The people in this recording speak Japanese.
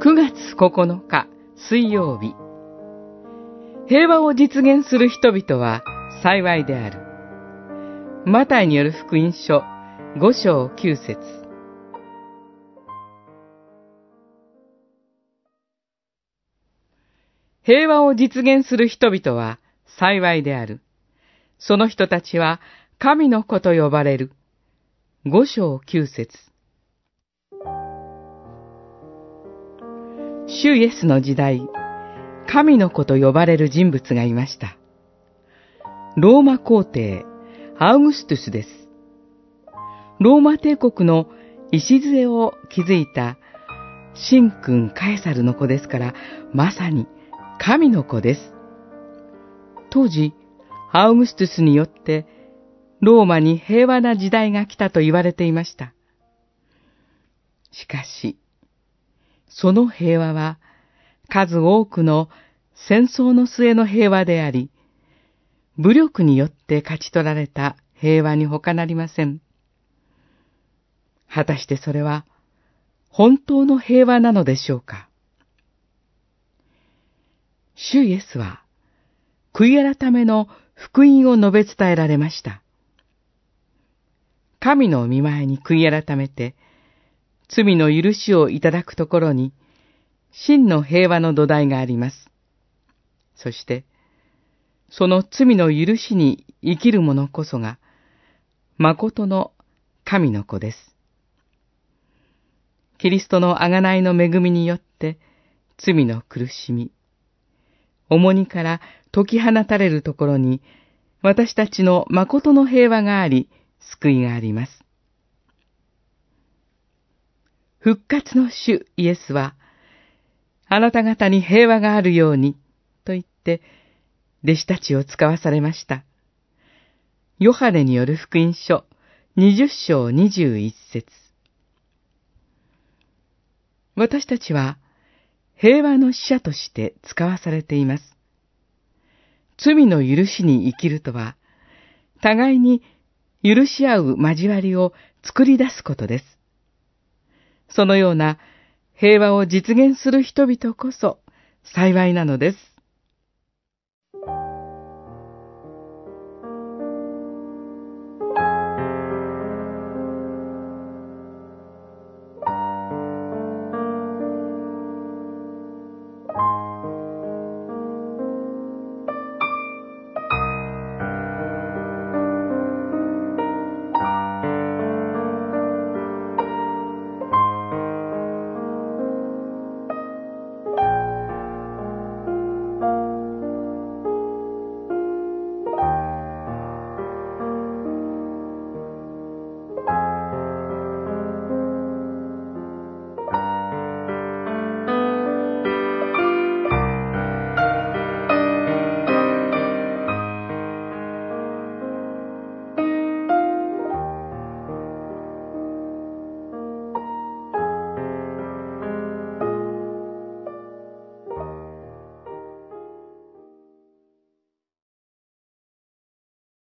9月9日水曜日平和を実現する人々は幸いである。マタイによる福音書5章9節平和を実現する人々は幸いである。その人たちは神の子と呼ばれる。5章9節主イエスの時代、神の子と呼ばれる人物がいました。ローマ皇帝、アウグストゥスです。ローマ帝国の礎を築いた神君カエサルの子ですから、まさに神の子です。当時、アウグストゥスによってローマに平和な時代が来たと言われていました。しかし、その平和は数多くの戦争の末の平和であり、武力によって勝ち取られた平和に他なりません。果たしてそれは本当の平和なのでしょうか？主イエスは悔い改めの福音を述べ伝えられました。神の見前に悔い改めて、罪の許しをいただくところに、真の平和の土台があります。そして、その罪の許しに生きる者こそが、誠の神の子です。キリストの贖いの恵みによって、罪の苦しみ、重荷から解き放たれるところに、私たちの誠の平和があり、救いがあります。復活の主イエスは、あなた方に平和があるように、と言って、弟子たちを使わされました。ヨハネによる福音書、二十章二十一節私たちは、平和の使者として使わされています。罪の許しに生きるとは、互いに許し合う交わりを作り出すことです。そのような平和を実現する人々こそ幸いなのです。